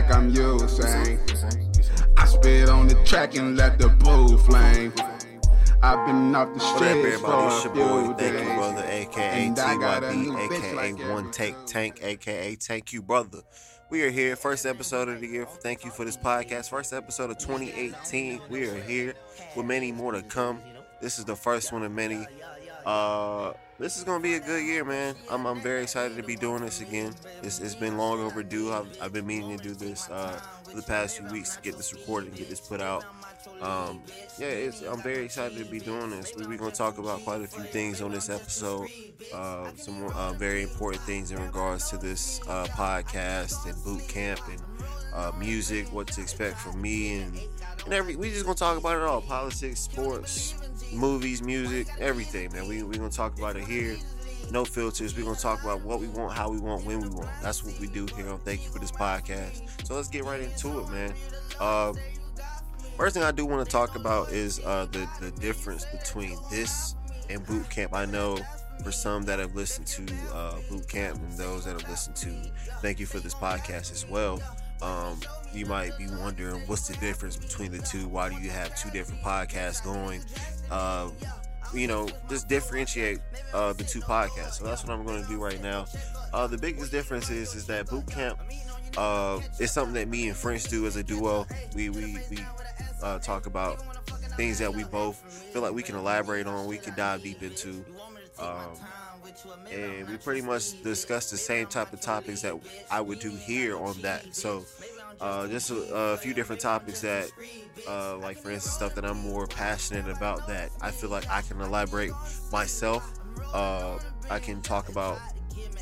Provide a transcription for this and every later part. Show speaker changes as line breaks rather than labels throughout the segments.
like I'm Usain. I spit on the track and let the bull flame. I've been off the streets for a few
boy,
days.
thank you, brother, aka
And I got a new
TYB, aka
like
One Take Tank, aka Thank You, brother. We are here, first episode of the year. Thank you for this podcast, first episode of 2018. We are here with many more to come. This is the first one of many. Uh, this is gonna be a good year, man. I'm, I'm very excited to be doing this again. It's, it's been long overdue. I've, I've been meaning to do this uh, for the past few weeks to get this recorded and get this put out. Um, yeah, I'm very excited to be doing this. We, we're going to talk about quite a few things on this episode. Uh, some uh, very important things in regards to this uh, podcast and boot camp and uh, music, what to expect from me, and, and every. We just to talk about it all: politics, sports, movies, music, everything, man. We we to talk about it here. No filters. We're gonna talk about what we want, how we want, when we want. That's what we do here on Thank You for this podcast. So let's get right into it, man. Uh, First thing I do want to talk about is uh, the the difference between this and boot camp. I know for some that have listened to uh, boot camp and those that have listened to thank you for this podcast as well. Um, you might be wondering what's the difference between the two. Why do you have two different podcasts going? Uh, you know, just differentiate uh, the two podcasts. So that's what I'm going to do right now. Uh, the biggest difference is is that boot camp uh, is something that me and French do as a duo. We we we uh, talk about things that we both feel like we can elaborate on, we can dive deep into. Um, and we pretty much discuss the same type of topics that I would do here on that. So, uh, just a, a few different topics that, uh, like for instance, stuff that I'm more passionate about that I feel like I can elaborate myself. Uh, I can talk about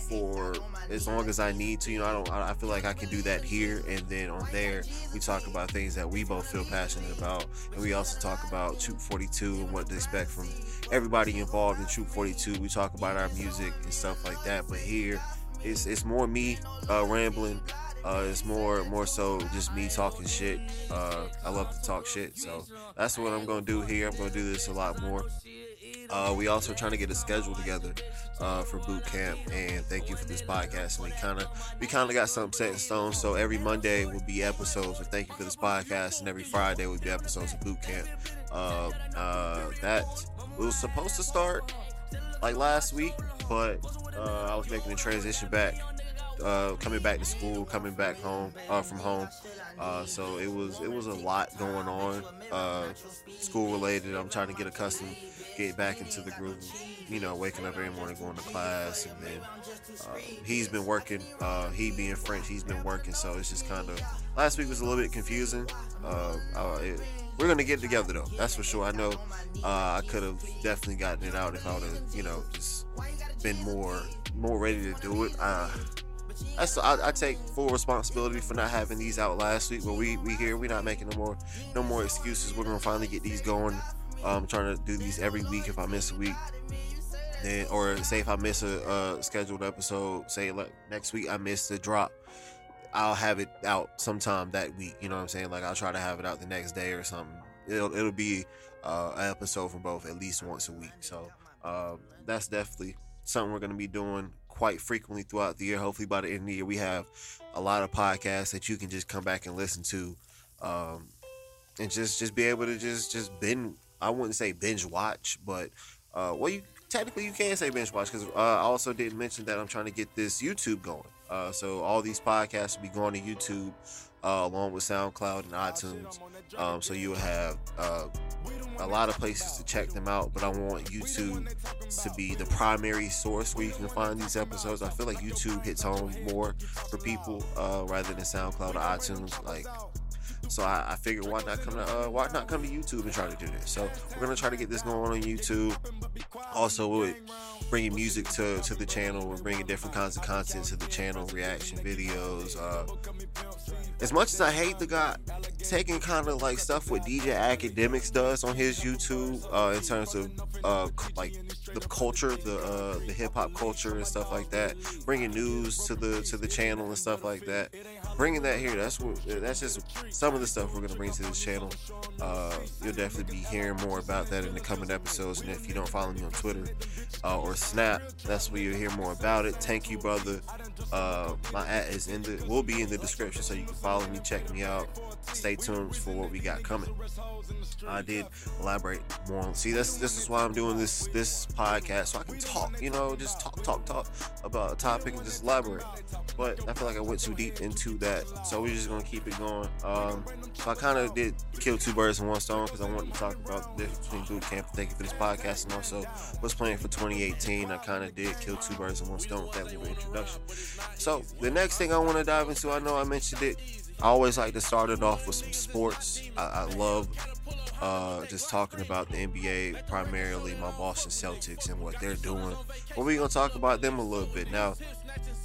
for as long as I need to. You know, I don't. I feel like I can do that here, and then on there we talk about things that we both feel passionate about, and we also talk about Troop 42 and what to expect from everybody involved in Troop 42. We talk about our music and stuff like that. But here, it's it's more me uh, rambling. Uh, it's more more so just me talking shit. Uh, I love to talk shit, so that's what I'm gonna do here. I'm gonna do this a lot more. Uh, we also trying to get a schedule together uh, for boot camp, and thank you for this podcast. And we kind of we kind of got something set in stone. So every Monday will be episodes of thank you for this podcast, and every Friday will be episodes of boot camp. Uh, uh, that was supposed to start like last week, but uh, I was making the transition back, uh, coming back to school, coming back home uh, from home. Uh, so it was it was a lot going on, uh, school related. I'm trying to get accustomed, get back into the groove. You know, waking up every morning, going to class, and then uh, he's been working. Uh, he being French, he's been working. So it's just kind of last week was a little bit confusing. Uh, it, we're gonna get together though. That's for sure. I know uh, I could have definitely gotten it out if I would have, you know, just been more more ready to do it. Uh, that's I, I take full responsibility for not having these out last week, but we we here. We're not making no more no more excuses. We're gonna finally get these going. Um, trying to do these every week. If I miss a week, then or say if I miss a, scheduled episode, say like next week I miss the drop. I'll have it out sometime that week. You know what I'm saying? Like I'll try to have it out the next day or something. It'll it'll be uh, an episode for both at least once a week. So um, that's definitely something we're gonna be doing quite frequently throughout the year. Hopefully by the end of the year we have a lot of podcasts that you can just come back and listen to, um, and just just be able to just just binge. I wouldn't say binge watch, but uh, well, you technically you can say binge watch because uh, I also didn't mention that I'm trying to get this YouTube going. Uh, so all these podcasts will be going to YouTube uh, along with SoundCloud and iTunes. Um, so you will have uh, a lot of places to check them out, but I want YouTube to be the primary source where you can find these episodes. I feel like YouTube hits home more for people uh, rather than SoundCloud or iTunes. Like, so I, I figured why not come to uh, why not come to YouTube and try to do this. So we're gonna try to get this going on YouTube. Also, with bringing music to, to the channel, we're bringing different kinds of content to the channel, reaction videos. Uh, as much as I hate the guy taking kind of like stuff what DJ Akademiks does on his YouTube uh, in terms of uh, like the culture, the uh, the hip hop culture and stuff like that, bringing news to the to the channel and stuff like that. Bringing that here, that's what that's just some of the stuff we're gonna bring to this channel. Uh, you'll definitely be hearing more about that in the coming episodes. And if you don't follow me on Twitter uh, or Snap. That's where you'll hear more about it. Thank you, brother. Uh, my at is in the will be in the description, so you can follow me, check me out. Stay tuned for what we got coming. I did elaborate more on. See, this this is why I'm doing this this podcast, so I can talk. You know, just talk, talk, talk about a topic and just elaborate. But I feel like I went too deep into that, so we're just gonna keep it going. Um, so I kind of did kill two birds in one stone because I wanted to talk about the difference between boot camp. Thank you for this podcast, and also what's playing for 2018. I kind of did kill two birds in one stone with that little introduction. So the next thing I want to dive into, I know I mentioned it. I always like to start it off with some sports. I, I love uh, just talking about the NBA, primarily my Boston Celtics and what they're doing. But we're gonna talk about them a little bit now.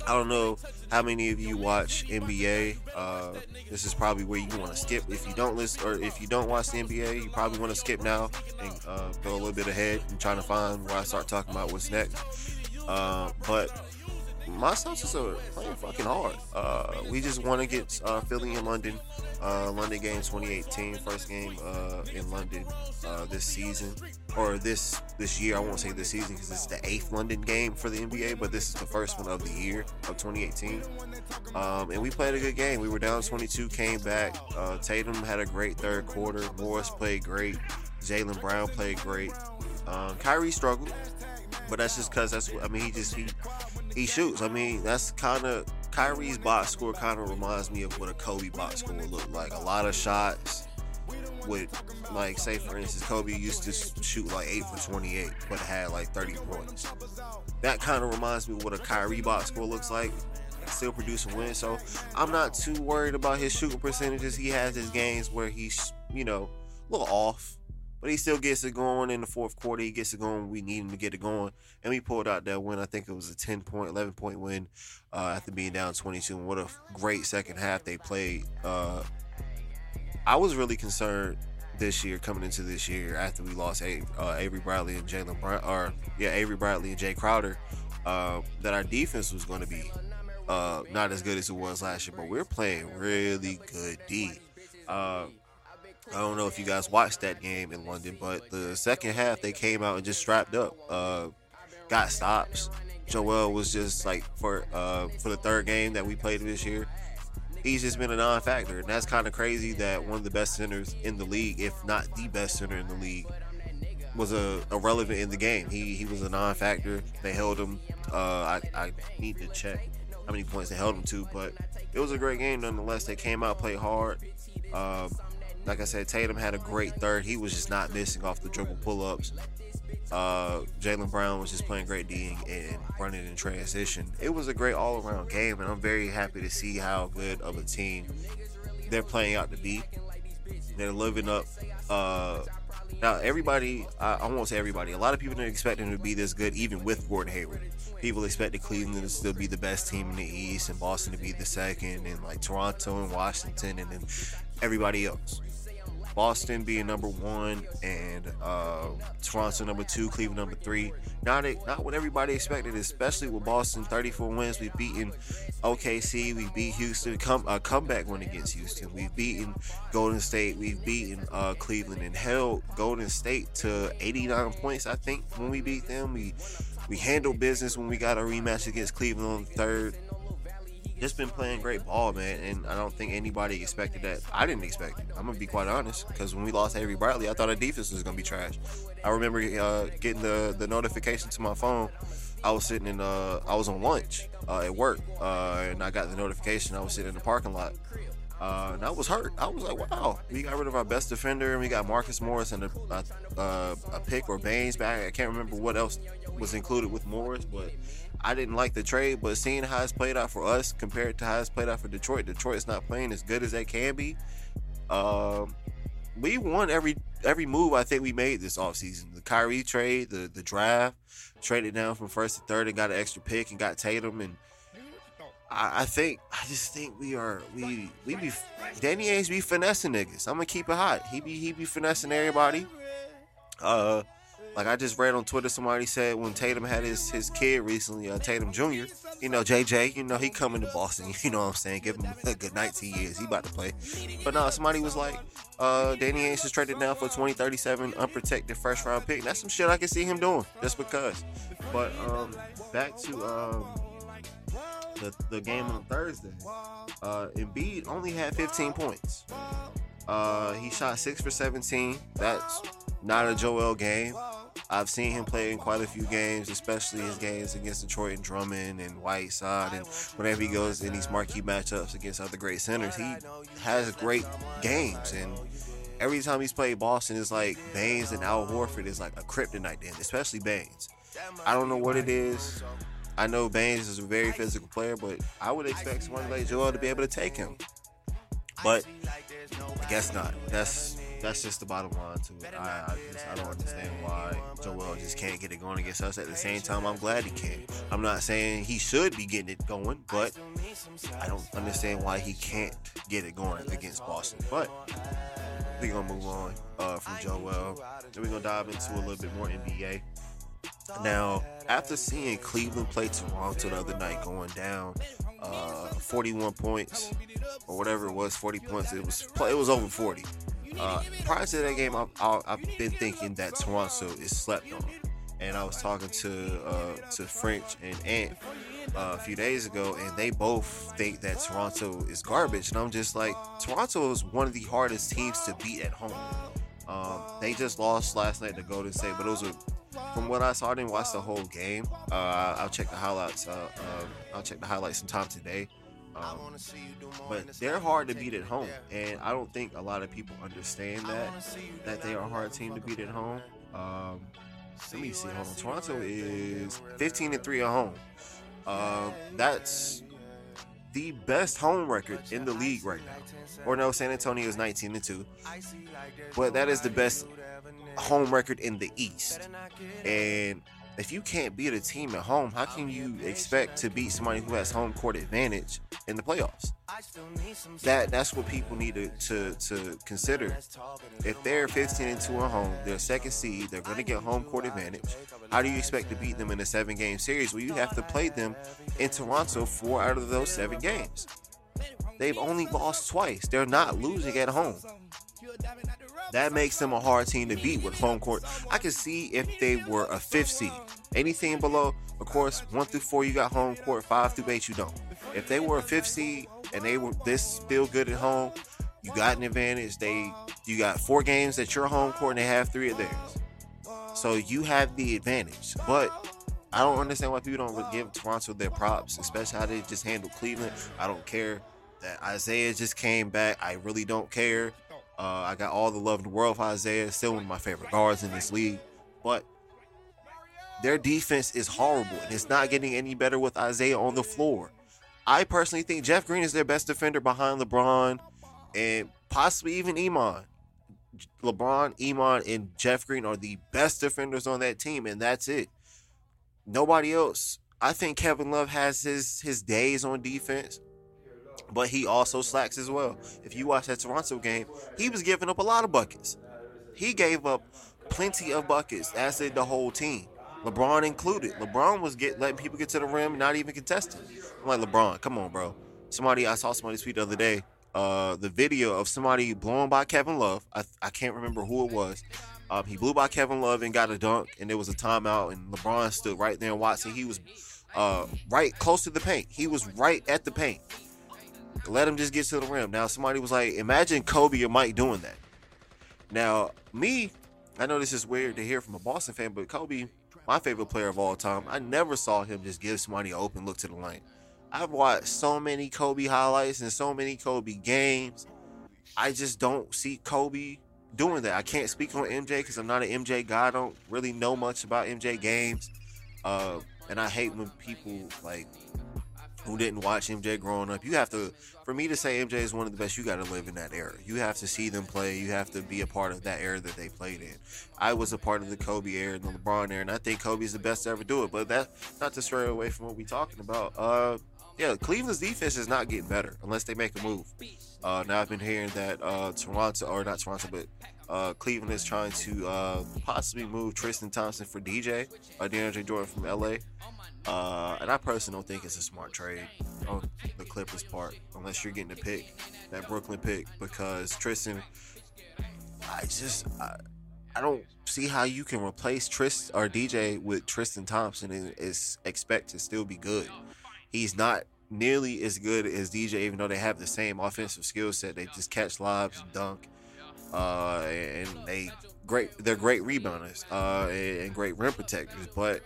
I don't know how many of you watch NBA. Uh, this is probably where you want to skip. If you don't listen or if you don't watch the NBA, you probably want to skip now and uh, go a little bit ahead and trying to find where I start talking about what's next. Uh, but my Celtics are playing fucking hard. Uh, we just to get uh, Philly in London. Uh, London game 2018, first game uh, in London uh, this season or this this year. I won't say this season because it's the eighth London game for the NBA, but this is the first one of the year of 2018. Um, and we played a good game. We were down 22, came back. Uh, Tatum had a great third quarter. Morris played great. Jaylen Brown played great. Um, Kyrie struggled, but that's just because that's. what I mean, he just he he shoots. I mean, that's kind of Kyrie's box score. Kind of reminds me of what a Kobe box score would look like. A lot of shots. With like, say for instance, Kobe used to shoot like eight for 28, but had like 30 points. That kind of reminds me of what a Kyrie box score looks like. Still producing wins, so I'm not too worried about his shooting percentages. He has his games where he's, you know, a little off but he still gets it going in the fourth quarter. He gets it going. We need him to get it going, and we pulled out that win. I think it was a 10 point, 11 point win uh, after being down 22. And what a great second half they played. Uh, I was really concerned this year, coming into this year, after we lost a- uh, Avery Bradley and Jaylen Brown, or yeah, Avery Bradley and Jae Crowder, uh, that our defense was going to be uh, not as good as it was last year. But we're playing really good D. Uh, I don't know if you guys watched that game in London, but the second half they came out and just strapped up, uh, got stops. Joel was just like for uh, for the third game that we played this year. He's just been a non-factor, and that's kind of crazy that one of the best centers in the league, if not the best center in the league, was a irrelevant in the game. He he was a non-factor. They held him. Uh, I I need to check how many points they held him to, but it was a great game nonetheless. They came out, played hard. Um, like I said, Tatum had a great third. He was just not missing off the dribble pull ups. Uh, Jaylen Brown was just playing great D and running in transition. It was a great all around game, and I'm very happy to see how good of a team they're playing out to be. They're living up. Uh, now, everybody, I, I won't say everybody, a lot of people didn't expect them to be this good, even with Gordon Hayward. People expected Cleveland to still be the best team in the East, and Boston to be the second, and like Toronto and Washington, and then everybody else. Boston being number one and uh, Toronto number two, Cleveland number three. Not not what everybody expected, especially with Boston 34 wins. We've beaten OKC, we beat Houston, come a comeback win against Houston. We've beaten Golden State, we've beaten uh, Cleveland and held Golden State to 89 points. I think when we beat them, we we handled business when we got a rematch against Cleveland on the third just been playing great ball, man. And I don't think anybody expected that. I didn't expect it. I'm gonna be quite honest, because when we lost Avery Bradley, I thought our defense was gonna be trash. I remember uh, getting the the notification to my phone. I was sitting in uh I was on lunch uh, at work, uh, and I got the notification. I was sitting in the parking lot. Uh, and I was hurt. I was like, wow, we got rid of our best defender, and we got Marcus Morris and a, a, a pick or Baynes back. I can't remember what else was included with Morris, but I didn't like the trade, but seeing how it's played out for us compared to how it's played out for Detroit, Detroit's not playing as good as they can be. Um, we won every every move I think we made this offseason. The Kyrie trade, the the draft, traded down from first to third and got an extra pick and got Tatum and I, I think I just think we are we we be Danny Ainge be finessing niggas. I'm gonna keep it hot. He be he be finessing everybody. Uh Like I just read on Twitter, somebody said when Tatum had his his kid recently, uh, Tatum Jr. You know, JJ, you know he coming to Boston. You know what I'm saying? Give him a good 19 years. He about to play. But no, somebody was like, uh, Danny Ainge is traded now for 2037 unprotected first round pick. That's some shit I can see him doing just because. But um, back to um, the the game on Thursday. Uh, Embiid only had 15 points. Uh, he shot six for 17. That's not a Joel game. I've seen him play in quite a few games, especially his games against Detroit and Drummond and Whiteside, and whenever he goes in these marquee matchups against other great centers, he has great games. And every time he's played Boston, it's like Baynes and Al Horford is like a kryptonite then, especially Baynes. I don't know what it is. I know Baynes is a very physical player, but I would expect someone like Joel to be able to take him. But I guess not. That's that's just the bottom line to it. I, I just I don't understand why Joel just can't get it going against us. At the same time, I'm glad he can. I'm not saying he should be getting it going, but I don't understand why he can't get it going against Boston. But we're gonna move on uh, from Joel. Then we're gonna dive into a little bit more NBA. Now, after seeing Cleveland play Toronto the other night, going down uh, 41 points or whatever it was, 40 points. It was it was over 40. Uh, prior to that game, I, have been thinking that Toronto is slept on, and I was talking to uh, to French and Ant uh, a few days ago, and they both think that Toronto is garbage, and I'm just like, Toronto is one of the hardest teams to beat at home. Um, they just lost last night to Golden State, but it was a from what I saw, I didn't watch the whole game. Uh, I'll check the highlights. Uh, uh, I'll check the highlights sometime today. Um, but they're hard to beat at home, and I don't think a lot of people understand that that they are a hard team to beat at home. Um, let me see. Hold on. Toronto is 15 and three at home. Uh, that's the best home record in the league right now. Or no, San Antonio is 19 and two, but that is the best home record in the East. And if you can't beat a team at home, how can you expect to beat somebody who has home court advantage in the playoffs? That that's what people need to, to, to consider. If they're 15 and 2 at home, they're second seed, they're going to get home court advantage. How do you expect to beat them in a seven game series? Well, you have to play them in Toronto four out of those seven games. They've only lost twice. They're not losing at home. That makes them a hard team to beat with home court. I can see if they were a fifth seed. Anything below, of course, one through four you got home court, five through eight you don't. If they were a fifth seed and they were this feel good at home, you got an advantage. They you got four games at your home court and they have three of theirs. So you have the advantage. But I don't understand why people don't give Toronto their props, especially how they just handled Cleveland. I don't care that Isaiah just came back. I really don't care. Uh, I got all the love in the world for Isaiah. Still one of my favorite guards in this league. But their defense is horrible, and it's not getting any better with Isaiah on the floor. I personally think Jeff Green is their best defender behind LeBron and possibly even Iman. LeBron, Iman, and Jeff Green are the best defenders on that team, and that's it. Nobody else. I think Kevin Love has his his days on defense but he also slacks as well. If you watch that Toronto game, he was giving up a lot of buckets. He gave up plenty of buckets, as did the whole team. LeBron included. LeBron was get letting people get to the rim, not even contesting. I'm like, LeBron, come on, bro. Somebody I saw somebody tweet the other day, uh, the video of somebody blowing by Kevin Love. I, I can't remember who it was. Um, he blew by Kevin Love and got a dunk, and there was a timeout, and LeBron stood right there and watching. He was uh, right close to the paint. He was right at the paint. Let him just get to the rim. Now, somebody was like, imagine Kobe or Mike doing that. Now, me, I know this is weird to hear from a Boston fan, but Kobe, my favorite player of all time, I never saw him just give somebody an open look to the lane. I've watched so many Kobe highlights and so many Kobe games. I just don't see Kobe doing that. I can't speak on MJ because I'm not an MJ guy. I don't really know much about MJ games. Uh, and I hate when people like who didn't watch MJ growing up, you have to, for me to say MJ is one of the best, you got to live in that era. You have to see them play. You have to be a part of that era that they played in. I was a part of the Kobe era and the LeBron era, and I think Kobe's the best to ever do it. But that, not to stray away from what we're talking about. Uh, yeah, Cleveland's defense is not getting better unless they make a move. Uh, now I've been hearing that uh, Toronto, or not Toronto, but uh, Cleveland is trying to uh, possibly move Tristan Thompson for DJ or DeAndre Jordan from LA. Uh, and I personally don't think it's a smart trade on the Clippers' part, unless you're getting a pick, that Brooklyn pick, because Tristan, I just, I, I don't see how you can replace Tristan or DJ with Tristan Thompson and is expect to still be good. He's not nearly as good as DJ, even though they have the same offensive skill set. They just catch lobs, dunk, uh, and they great. They're great rebounders uh, and great rim protectors. But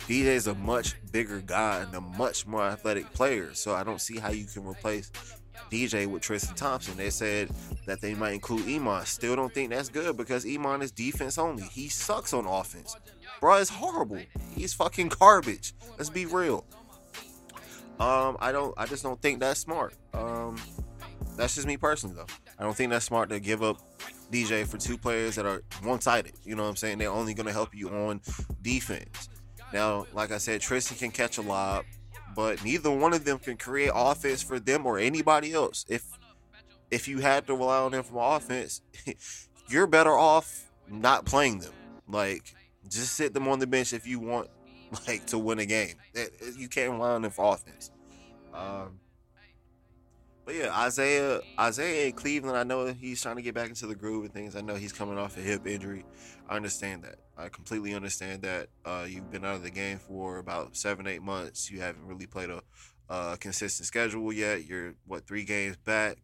DJ is a much bigger guy and a much more athletic player. So I don't see how you can replace DJ with Tristan Thompson. They said that they might include Iman. Still don't think that's good because Iman is defense only. He sucks on offense. Bro, is horrible. He's fucking garbage. Let's be real. Um, I don't. I just don't think that's smart. Um, that's just me personally, though. I don't think that's smart to give up DJ for two players that are one-sided. You know what I'm saying? They're only going to help you on defense. Now, like I said, Tristan can catch a lob, but neither one of them can create offense for them or anybody else. If if you had to rely on them for offense, you're better off not playing them. Like, just sit them on the bench if you want like to win a game. You can't rely on them for offense. Um, but yeah, Isaiah, Isaiah in Cleveland. I know he's trying to get back into the groove and things. I know he's coming off a hip injury. I understand that. I completely understand that. Uh, you've been out of the game for about seven, eight months. You haven't really played a, a consistent schedule yet. You're what three games back.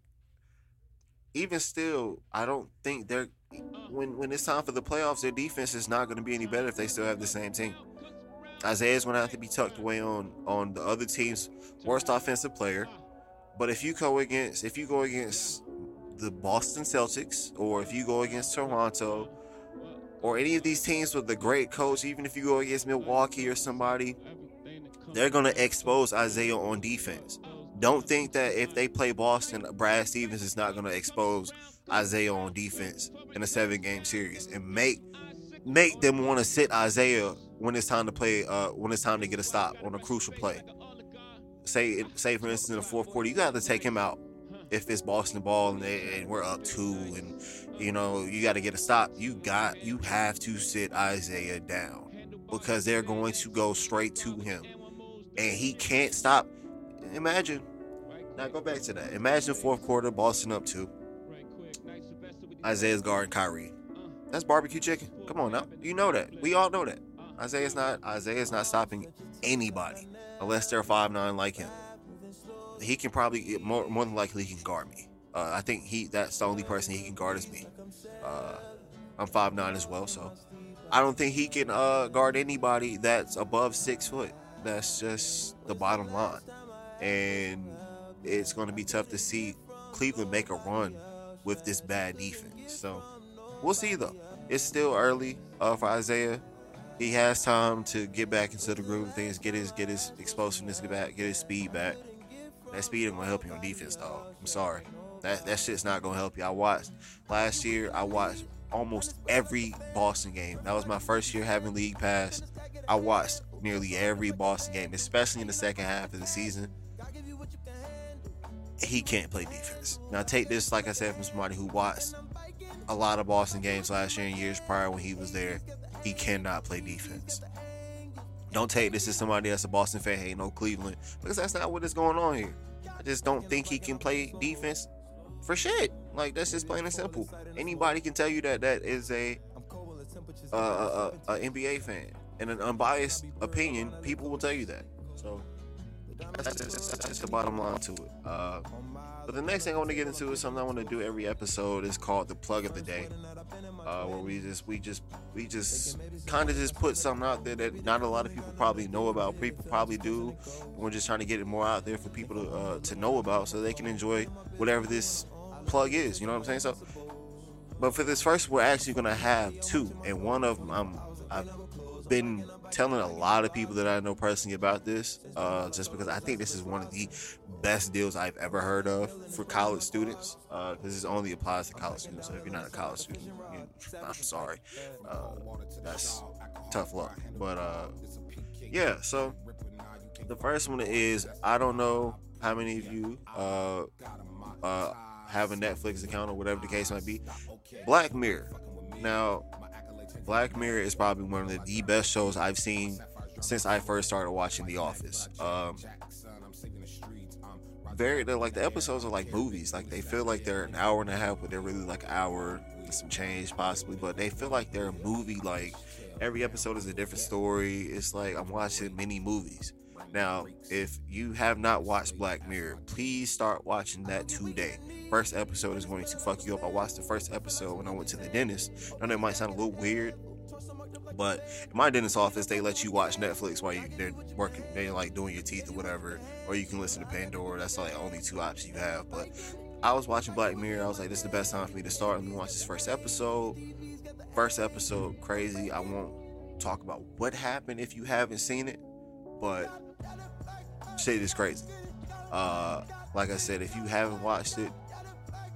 Even still, I don't think they're when when it's time for the playoffs. Their defense is not going to be any better if they still have the same team. Isaiah's going to have to be tucked away on on the other team's worst offensive player but if you go against if you go against the Boston Celtics or if you go against Toronto or any of these teams with the great coach, even if you go against Milwaukee or somebody, they're going to expose Isaiah on defense. Don't think that if they play Boston, Brad Stevens is not going to expose Isaiah on defense in a seven game series and make make them want to sit Isaiah when it's time to play uh, when it's time to get a stop on a crucial play say say for instance in the fourth quarter, you got to take him out if it's Boston ball and, they, and we're up two and you know you got to get a stop. You got you have to sit Isaiah down because they're going to go straight to him and he can't stop. Imagine now go back to that. Imagine fourth quarter, Boston up two. Isaiah's guarding Kyrie. That's barbecue chicken. Come on now. You know that. We all know that. Isaiah's not Isaiah's not stopping anybody unless they're five nine like him. He can probably more more than likely he can guard me. Uh, I think he that's the only person he can guard is me. Uh, I'm five nine as well, so I don't think he can uh, guard anybody that's above six foot. That's just the bottom line, and it's going to be tough to see Cleveland make a run with this bad defense. So we'll see though. It's still early uh, for Isaiah he has time to get back into the groove of things, get his get his explosiveness back, get his speed back. That speed ain't gonna help you on defense, dog. I'm sorry. That that shit's not gonna help you. I watched last year. I watched almost every Boston game. That was my first year having league pass. I watched nearly every Boston game, especially in the second half of the season. He can't play defense. Now take this, like I said, from somebody who watched a lot of Boston games last year and years prior when he was there he cannot play defense. Don't take this as somebody that's a Boston fan hating on Cleveland because that's not what is going on here. I just don't think he can play defense for shit. Like that's just plain and simple. Anybody can tell you that that is a uh, a, a, a NBA fan and an unbiased opinion. People will tell you that. That's the bottom line to it. Uh, but the next thing I want to get into is something I want to do every episode. is called the plug of the day, uh, where we just we just we just kind of just put something out there that not a lot of people probably know about. People probably do. We're just trying to get it more out there for people to uh, to know about, so they can enjoy whatever this plug is. You know what I'm saying? So, but for this first, we're actually gonna have two, and one of them I'm I've been telling a lot of people that I know personally about this, uh, just because I think this is one of the best deals I've ever heard of for college students. Uh, this only applies to college students. So if you're not a college student, you, I'm sorry. Uh, that's tough luck. But uh, yeah, so the first one is I don't know how many of you uh, uh, have a Netflix account or whatever the case might be. Black Mirror. Now, Black Mirror is probably one of the, best shows I've seen since I first started watching The Office. Um, very, like the episodes are like movies. Like they feel like they're an hour and a half, but they're really like an hour and some change possibly. But they feel like they're a movie. Like every episode is a different story. It's like I'm watching mini movies. Now, if you have not watched Black Mirror, please start watching that today. First episode is going to fuck you up. I watched the first episode when I went to the dentist. I know it might sound a little weird, but in my dentist office, they let you watch Netflix while you, they're working, they're like doing your teeth or whatever, or you can listen to Pandora. That's like only two options you have. But I was watching Black Mirror. I was like, this is the best time for me to start. Let me watch this first episode. First episode, crazy. I won't talk about what happened if you haven't seen it, but shit is crazy. Uh, like I said, if you haven't watched it,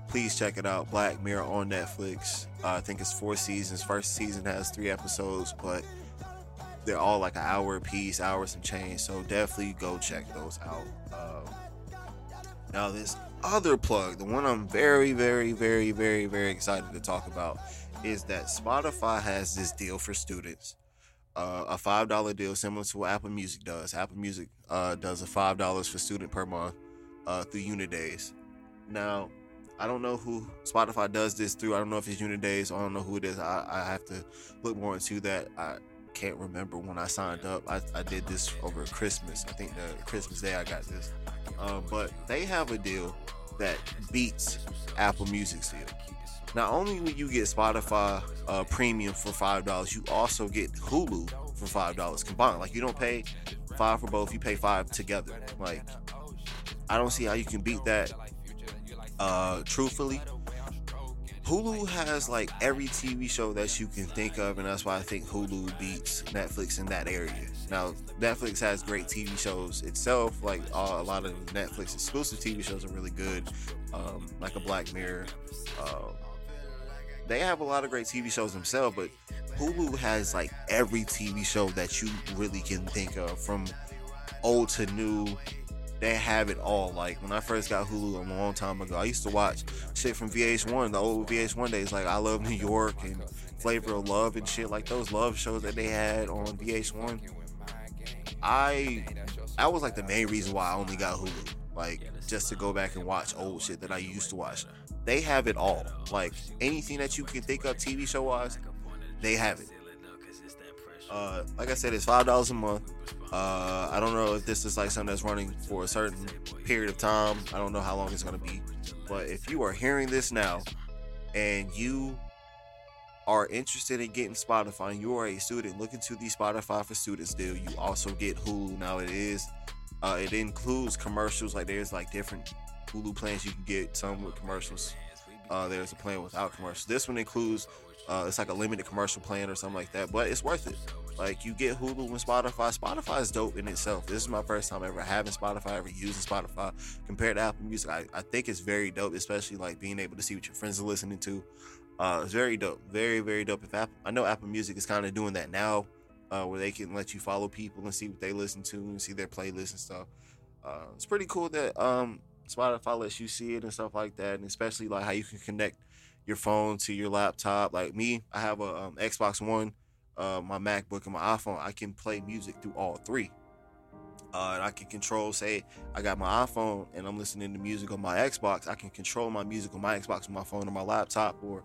please check it out. Black Mirror on Netflix. Uh, I think it's four seasons. First season has three episodes, but they're all like an hour piece, hours some change. So definitely go check those out. Um, now this other plug, the one I'm very, very, very, very, very excited to talk about, is that Spotify has this deal for students uh, a five dollar deal similar to what Apple Music does. Apple Music uh, does a five dollars for student per month uh, through Unidays. Now, I don't know who Spotify does this through. I don't know if it's Unidays. I don't know who it is. I, I have to look more into that. I can't remember when I signed up. I, I did this over Christmas. I think the Christmas day I got this. Um, but they have a deal that beats Apple Music's deal. Not only will you get Spotify uh, Premium for five dollars, you also get Hulu for five dollars combined. Like you don't pay five for both; you pay five together. Like I don't see how you can beat that. Uh, truthfully, Hulu has like every TV show that you can think of, and that's why I think Hulu beats Netflix in that area. Now, Netflix has great TV shows itself. Like uh, a lot of Netflix exclusive TV shows are really good, um, like a Black Mirror. Uh, they have a lot of great TV shows themselves, but Hulu has like every TV show that you really can think of from old to new. They have it all. Like when I first got Hulu a long time ago, I used to watch shit from VH1, the old VH1 days, like I Love New York and Flavor of Love and shit, like those love shows that they had on VH1. I that was like the main reason why I only got Hulu, like just to go back and watch old shit that I used to watch they have it all. Like anything that you can think of TV show wise, they have it. Uh, like I said, it's five dollars a month. Uh, I don't know if this is like something that's running for a certain period of time. I don't know how long it's gonna be. But if you are hearing this now and you are interested in getting Spotify and you are a student looking to the Spotify for Students deal, you also get Hulu. Now it is uh, it includes commercials. Like there's like different Hulu plans you can get some with commercials. Uh, there's a plan without commercials. This one includes uh, it's like a limited commercial plan or something like that, but it's worth it. Like you get Hulu and Spotify. Spotify is dope in itself. This is my first time ever having Spotify, ever using Spotify compared to Apple Music. I, I think it's very dope, especially like being able to see what your friends are listening to. Uh, it's very dope, very very dope. If Apple, I know Apple Music is kind of doing that now, uh, where they can let you follow people and see what they listen to and see their playlists and stuff. Uh, it's pretty cool that um, Spotify lets you see it and stuff like that, and especially like how you can connect your phone to your laptop. Like me, I have a um, Xbox One, uh, my MacBook, and my iPhone. I can play music through all three. Uh, and I can control, say, I got my iPhone and I'm listening to music on my Xbox. I can control my music on my Xbox, my phone, or my laptop, or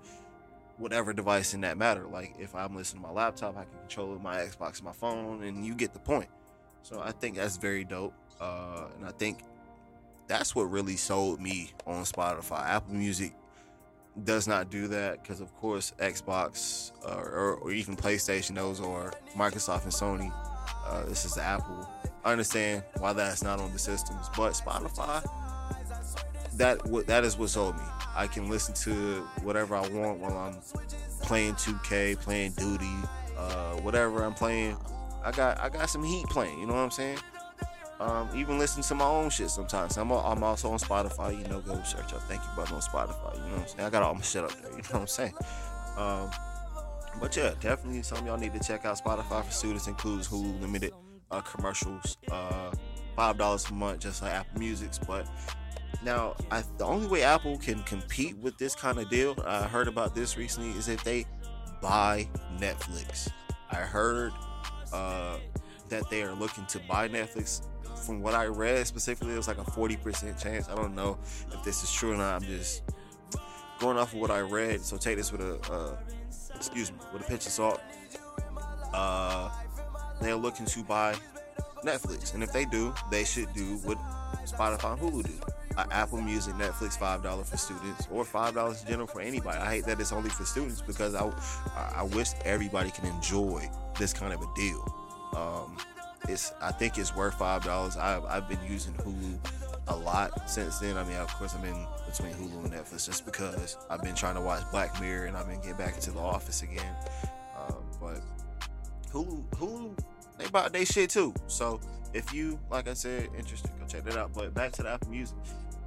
whatever device in that matter. Like if I'm listening to my laptop, I can control my Xbox, my phone, and you get the point. So I think that's very dope. Uh, and I think that's what really sold me on Spotify. Apple Music does not do that because, of course, Xbox uh, or, or, even PlayStation, those are Microsoft and Sony. Uh, this is Apple. I understand why that's not on the systems, but Spotify, that that is what sold me. I can listen to whatever I want while I'm playing 2K, playing Duty, uh, whatever I'm playing. I got I got some heat playing. You know what I'm saying? Um, even listen to my own shit sometimes. I'm, a, I'm also on Spotify. You know, go search up Thank You Brother on Spotify. You know what I'm saying? I got all my shit up there. You know what I'm saying? Um, but yeah, definitely some y'all need to check out Spotify for students. Includes Hulu limited uh, commercials, uh, five dollars a month, just like Apple Music's. But now, I, the only way Apple can compete with this kind of deal, I heard about this recently, is if they buy Netflix. I heard uh, that they are looking to buy Netflix. From what I read specifically, it was like a 40% chance. I don't know if this is true or not. I'm just going off of what I read. So take this with a, uh, excuse me, with a pinch of salt. Uh, they're looking to buy Netflix, and if they do, they should do what Spotify and Hulu do. Uh, Apple Music, Netflix, five dollars for students, or five dollars in general for anybody. I hate that it's only for students because I, I wish everybody can enjoy this kind of a deal. Um, it's I think it's worth five dollars. I've I've been using Hulu a lot since then. I mean, of course, I'm in between Hulu and Netflix just because I've been trying to watch Black Mirror and I've been getting back into The Office again. Um, but Hulu, Hulu, they bought their shit too. So if you, like I said, interested, go check that out. But back to the Apple Music.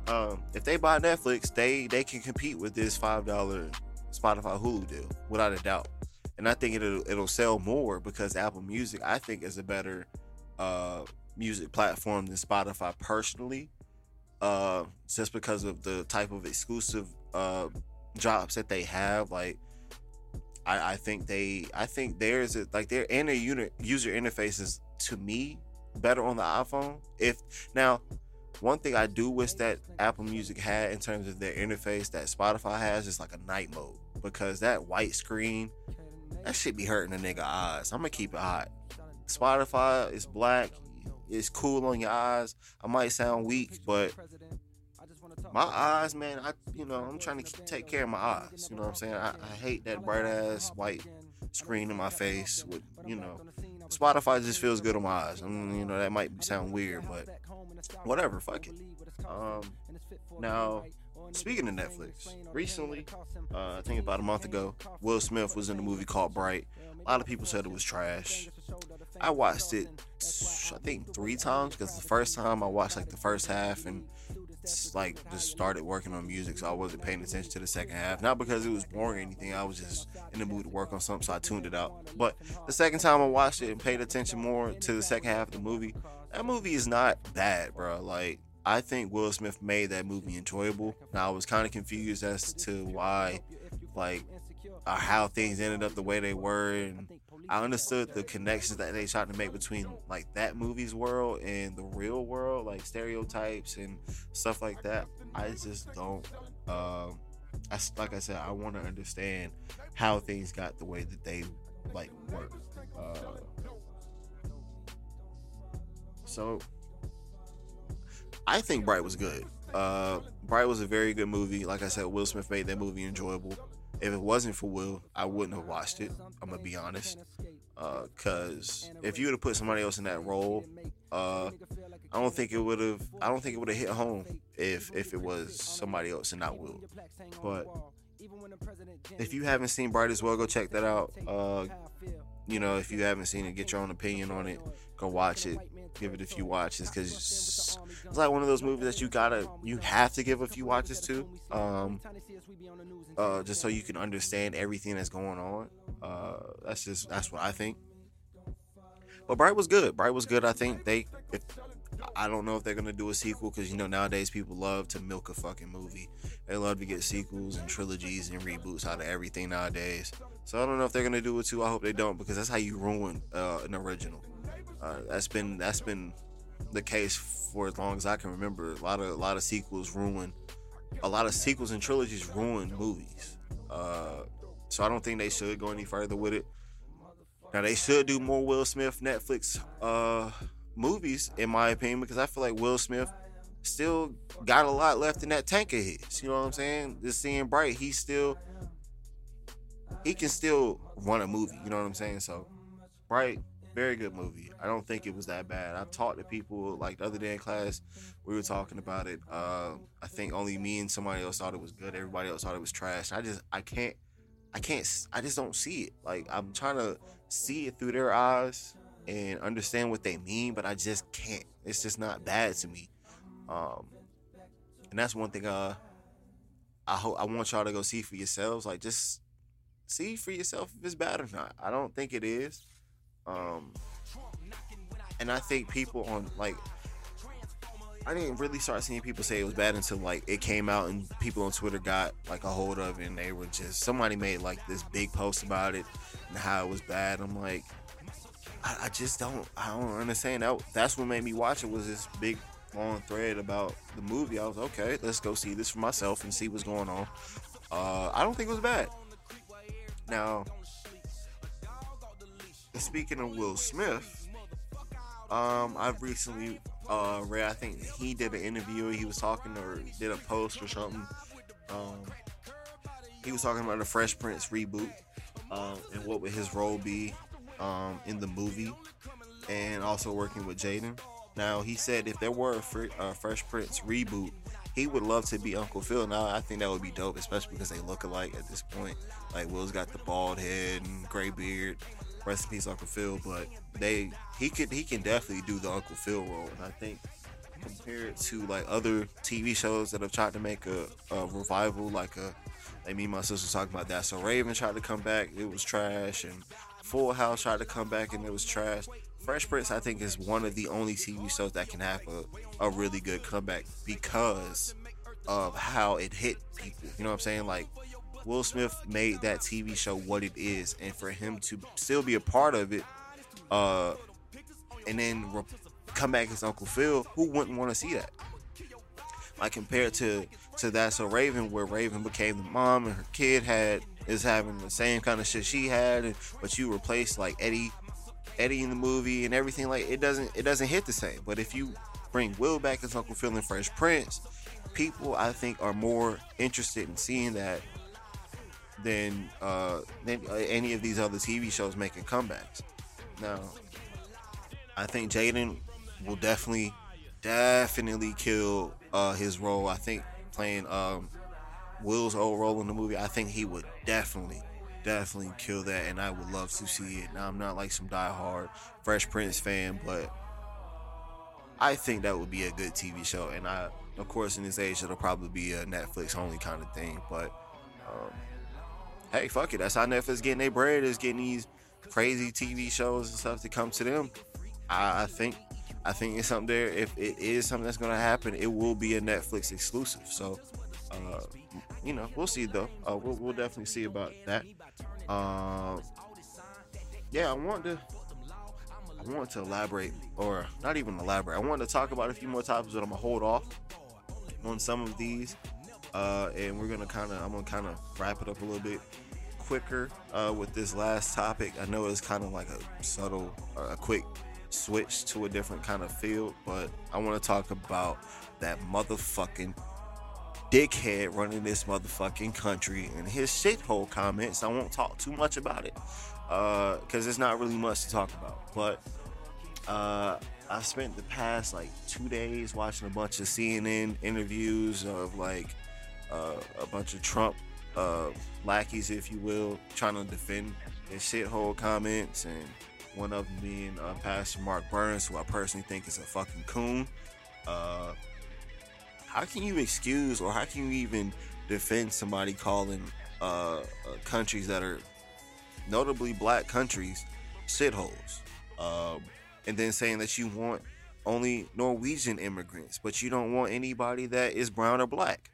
Um, if they buy Netflix, they they can compete with this five dollar Spotify Hulu deal without a doubt. And I think it'll it'll sell more because Apple Music I think is a better uh, music platform than Spotify personally. Uh, just because of the type of exclusive uh, drops that they have, like I, I think they I think theirs is like their inner unit user interface is to me better on the iPhone. If now one thing I do wish that Apple Music had in terms of their interface that Spotify has is like a night mode because that white screen that should be hurting a nigga eyes. I'm gonna keep it hot. Spotify is black. It's cool on your eyes. I might sound weak, but my eyes, man, I you know I'm trying to take care of my eyes. You know what I'm saying? I, I hate that bright ass white screen in my face with you know Spotify just feels good on my eyes. I mean, you know that might sound weird, but whatever, fuck it. Um, now speaking of Netflix, recently, uh, I think about a month ago, Will Smith was in a movie called Bright. A lot of people said it was trash. I watched it, I think three times because the first time I watched like the first half and like just started working on music, so I wasn't paying attention to the second half. Not because it was boring or anything. I was just in the mood to work on something, so I tuned it out. But the second time I watched it and paid attention more to the second half of the movie, that movie is not bad, bro. Like I think Will Smith made that movie enjoyable. Now I was kind of confused as to why, like, uh, how things ended up the way they were, and I understood the connections that they tried to make between like that movie's world and the real world, like stereotypes and stuff like that. I just don't. Um, I, like I said, I want to understand how things got the way that they like work. Uh, so I think Bright was good. Uh, Bright was a very good movie. Like I said, Will Smith made that movie enjoyable. If it wasn't for Will, I wouldn't have watched it. I'm gonna be honest. Uh, Cause if you would have put somebody else in that role, uh, I don't think it would have. I don't think it would have hit home if if it was somebody else and not Will. But if you haven't seen Bright as well, go check that out. Uh, you know, if you haven't seen it, get your own opinion on it. Go watch it. Give it a few watches because it's, like one of those movies that you gotta, you have to give a few watches to, um, uh, just so you can understand everything that's going on. Uh, that's just that's what I think. But Bright was good. Bright was good. I think they, if I don't know if they're gonna do a sequel because you know nowadays people love to milk a fucking movie. They love to get sequels and trilogies and reboots out of everything nowadays. So I don't know if they're gonna do it too. I hope they don't because that's how you ruin uh, an original. Uh, that's been that's been the case for as long as I can remember. A lot of a lot of sequels ruin, a lot of sequels and trilogies ruin movies. Uh, so I don't think they should go any further with it. Now they should do more Will Smith Netflix uh, movies, in my opinion, because I feel like Will Smith still got a lot left in that tank of his. You know what I'm saying? Just seeing Bright, he still he can still run a movie. You know what I'm saying? So Bright, very good movie. I don't think it was that bad. I've talked to people like the other day in class. We were talking about it. Uh, I think only me and somebody else thought it was good. Everybody else thought it was trash. I just I can't I can't I just don't see it. Like I'm trying to see it through their eyes and understand what they mean, but I just can't. It's just not bad to me. Um, and that's one thing. Uh, I hope I want y'all to go see for yourselves. Like, just see for yourself if it's bad or not. I don't think it is. Um, and I think people on like I didn't really start seeing people say it was bad until like it came out and people on Twitter got like a hold of it and they were just somebody made like this big post about it and how it was bad. I'm like, I, I just don't I don't understand that. That's what made me watch it was this big long thread about the movie. I was okay, let's go see this for myself and see what's going on. Uh, I don't think it was bad. Now, speaking of Will Smith, um, I've recently uh, read. I think he did an interview. He was talking or did a post or something. Um, he was talking about the Fresh Prince reboot um, and what would his role be um, in the movie, and also working with Jaden. Now he said if there were a, a Fresh Prince reboot, he would love to be Uncle Phil. Now I think that would be dope, especially because they look alike at this point. Like Will's got the bald head and gray beard. Rest in peace, Uncle Phil. But they he could he can definitely do the Uncle Phil role, and I think compared to like other TV shows that have tried to make a, a revival, like a like me and my sister talking about that. So Raven tried to come back, it was trash, and Full House tried to come back and it was trash. Fresh Prince, I think, is one of the only TV shows that can have a, a really good comeback because of how it hit people. You know what I'm saying? Like, Will Smith made that TV show what it is, and for him to still be a part of it, uh, and then re- come back as Uncle Phil, who wouldn't want to see that? Like compared to to that, so Raven, where Raven became the mom and her kid had is having the same kind of shit she had, and, but you replaced like Eddie Eddie in the movie and everything like it doesn't it doesn't hit the same. But if you bring Will back as Uncle Phil and Fresh Prince, people I think are more interested in seeing that than uh, than uh, any of these other TV shows making comebacks. Now, I think Jaden will definitely definitely kill uh, his role. I think playing um, Will's old role in the movie, I think he would definitely definitely kill that, and I would love to see it. Now I'm not like some diehard Fresh Prince fan, but I think that would be a good TV show. And I, of course, in this age, it'll probably be a Netflix only kind of thing. But um, hey, fuck it, that's how Netflix getting their bread is getting these crazy TV shows and stuff to come to them. I, I think. I think it's something there. If it is something that's gonna happen, it will be a Netflix exclusive. So, uh, you know, we'll see though. Uh, we'll, we'll definitely see about that. Um, yeah, I want to. I want to elaborate, or not even elaborate. I want to talk about a few more topics, but I'm gonna hold off on some of these, uh, and we're gonna kind of. I'm gonna kind of wrap it up a little bit quicker uh, with this last topic. I know it's kind of like a subtle, a quick switch to a different kind of field, but I want to talk about that motherfucking dickhead running this motherfucking country and his shithole comments. I won't talk too much about it because uh, it's not really much to talk about. But uh, I spent the past like two days watching a bunch of CNN interviews of like uh, a bunch of Trump uh, lackeys, if you will, trying to defend his shithole comments and one of them being uh, Pastor Mark Burns, who I personally think is a fucking coon. Uh, how can you excuse or how can you even defend somebody calling uh, uh, countries that are notably black countries shitholes? Um, and then saying that you want only Norwegian immigrants, but you don't want anybody that is brown or black.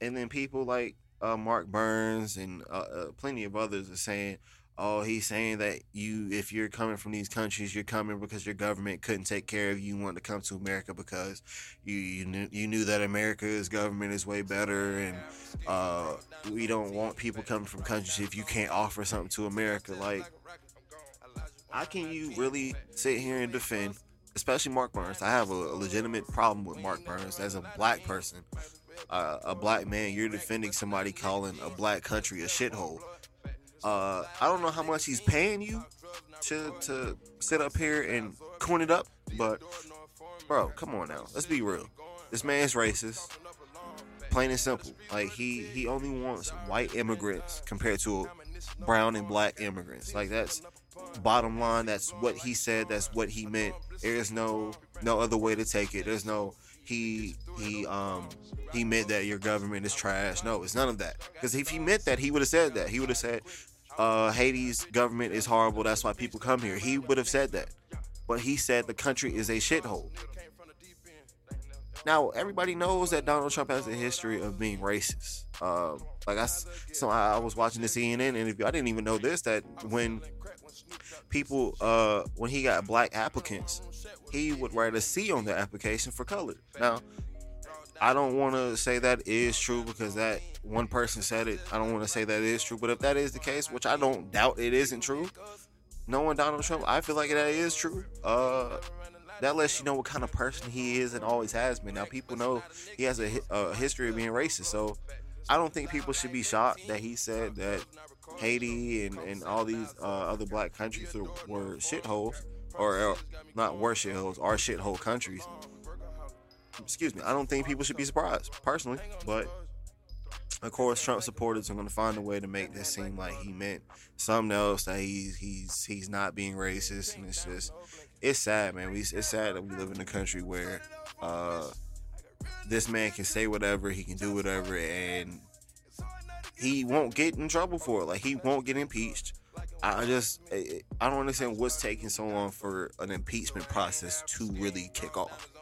And then people like uh, Mark Burns and uh, uh, plenty of others are saying, oh, he's saying that you, if you're coming from these countries, you're coming because your government couldn't take care of you. You want to come to America because you you knew, you knew that America's government is way better, and uh, we don't want people coming from countries if you can't offer something to America. Like, how can you really sit here and defend, especially Mark Burns? I have a, a legitimate problem with Mark Burns as a black person. A black man, you're defending somebody calling a black country a shithole uh, I don't know how much he's paying you to to sit up here and coin it up, but bro, come on now. Let's be real. This man's racist. Plain and simple. Like he he only wants white immigrants compared to brown and black immigrants. Like that's bottom line. That's what he said. That's what he meant. There's no no other way to take it. There's no he he um he meant that your government is trash. No, it's none of that. Because if he meant that, he would have said that. He would have said uh, Haiti's government is horrible. That's why people come here. He would have said that, but he said the country is a shithole. Now everybody knows that Donald Trump has a history of being racist. Um, like I, so I was watching the CNN interview. I didn't even know this that when people, uh, when he got black applicants, he would write a C on the application for color. Now, I don't want to say that is true because that one person said it. I don't want to say that is true, but if that is the case, which I don't doubt it isn't true, knowing Donald Trump, I feel like that is true. Uh, that lets you know what kind of person he is and always has been. Now, people know he has a, a history of being racist, so I don't think people should be shocked that he said that Haiti and, and all these uh, other black countries were shitholes, or uh, not were shitholes, are shithole countries. Excuse me. I don't think people should be surprised, personally, but of course, Trump supporters are going to find a way to make this seem like he meant something else. That he's he's he's not being racist, and it's just it's sad, man. We it's sad that we live in a country where uh, this man can say whatever, he can do whatever, and he won't get in trouble for it. Like he won't get impeached. I just I don't understand what's taking so long for an impeachment process to really kick off.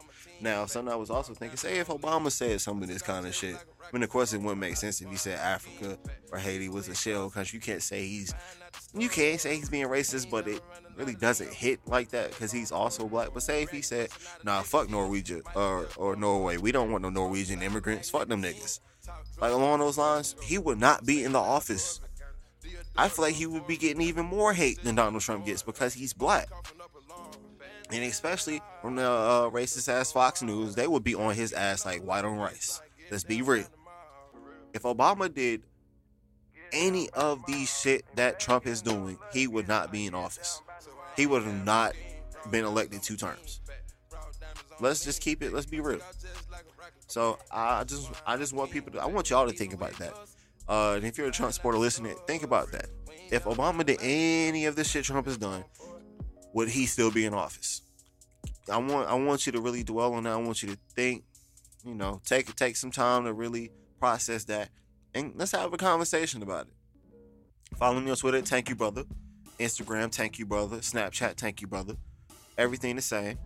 Now, something I was also thinking, say if Obama said some of this kind of shit, I mean, of course, it wouldn't make sense if he said Africa or Haiti was a shell country. You can't say he's, you can't say he's being racist, but it really doesn't hit like that because he's also black. But say if he said, nah, fuck Norwegian or or Norway, we don't want no Norwegian immigrants, fuck them niggas. Like along those lines, he would not be in the office. I feel like he would be getting even more hate than Donald Trump gets because he's black and especially from the uh, racist ass Fox News, they would be on his ass like white on rice. Let's be real. If Obama did any of these shit that Trump is doing, he would not be in office. He would have not been elected two terms. Let's just keep it. Let's be real. So I just, I just want people to. I want y'all to think about that. Uh, and if you're a Trump supporter listening, think about that. If Obama did any of this shit Trump has done, would he still be in office? I want I want you to really dwell on that. I want you to think, you know, take take some time to really process that, and let's have a conversation about it. Follow me on Twitter, thank you brother. Instagram, thank you brother. Snapchat, thank you brother. Everything the same.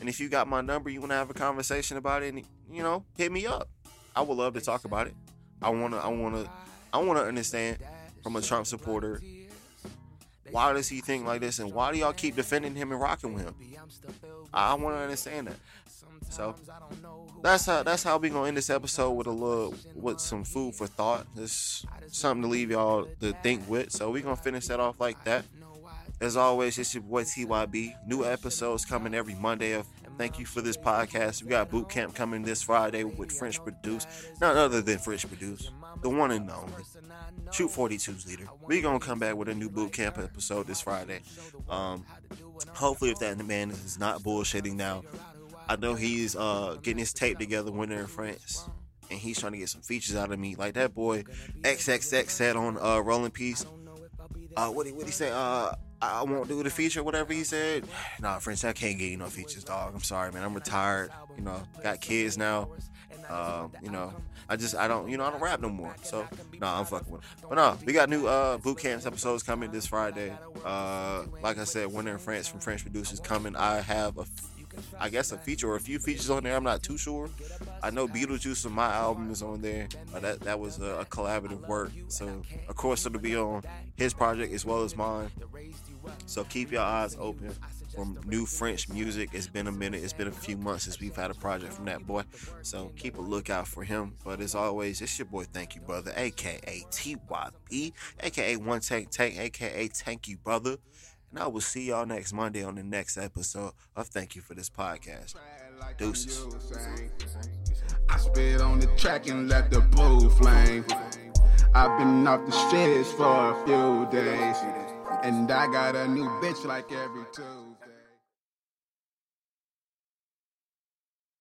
And if you got my number, you want to have a conversation about it, and, you know, hit me up. I would love to talk about it. I wanna, I wanna, I wanna understand from a Trump supporter why does he think like this, and why do y'all keep defending him and rocking with him? I want to understand that. So that's how that's how we gonna end this episode with a little with some food for thought. It's something to leave y'all to think with. So we gonna finish that off like that. As always, it's your boy TYB. New episodes coming every Monday of Thank you for this podcast. We got boot camp coming this Friday with French Produce. None other than French Produce. The one and only. Shoot 42's leader. we gonna come back with a new boot camp episode this Friday. Um hopefully if that man is not bullshitting now. I know he's uh getting his tape together when they're in France. And he's trying to get some features out of me. Like that boy XXX said on uh Rolling Peace. Uh what he what he say? Uh I won't do the feature, whatever he said. Nah, French, I can't get you no features, dog. I'm sorry, man. I'm retired. You know, got kids now. Uh, you know, I just I don't you know I don't rap no more. So nah, I'm fucking with him. But no, we got new uh boot camps episodes coming this Friday. Uh, like I said, Winter in France from French producers coming. I have a I guess a feature or a few features on there. I'm not too sure. I know Beetlejuice on my album is on there. that that was a, a, collaborative work. So of course it'll be on his project as well as mine. So keep your eyes open for new French music. It's been a minute. It's been a few months since we've had a project from that boy. So keep a lookout for him. But as always, it's your boy Thank You Brother, aka TYB, aka One Tank Tank, aka Thank You Brother. And I will see y'all next Monday on the next episode of Thank You for this podcast. Deuces. I spit on the track and let the bull flame. I've been off the streets for a few days. And I got a new bitch like every two.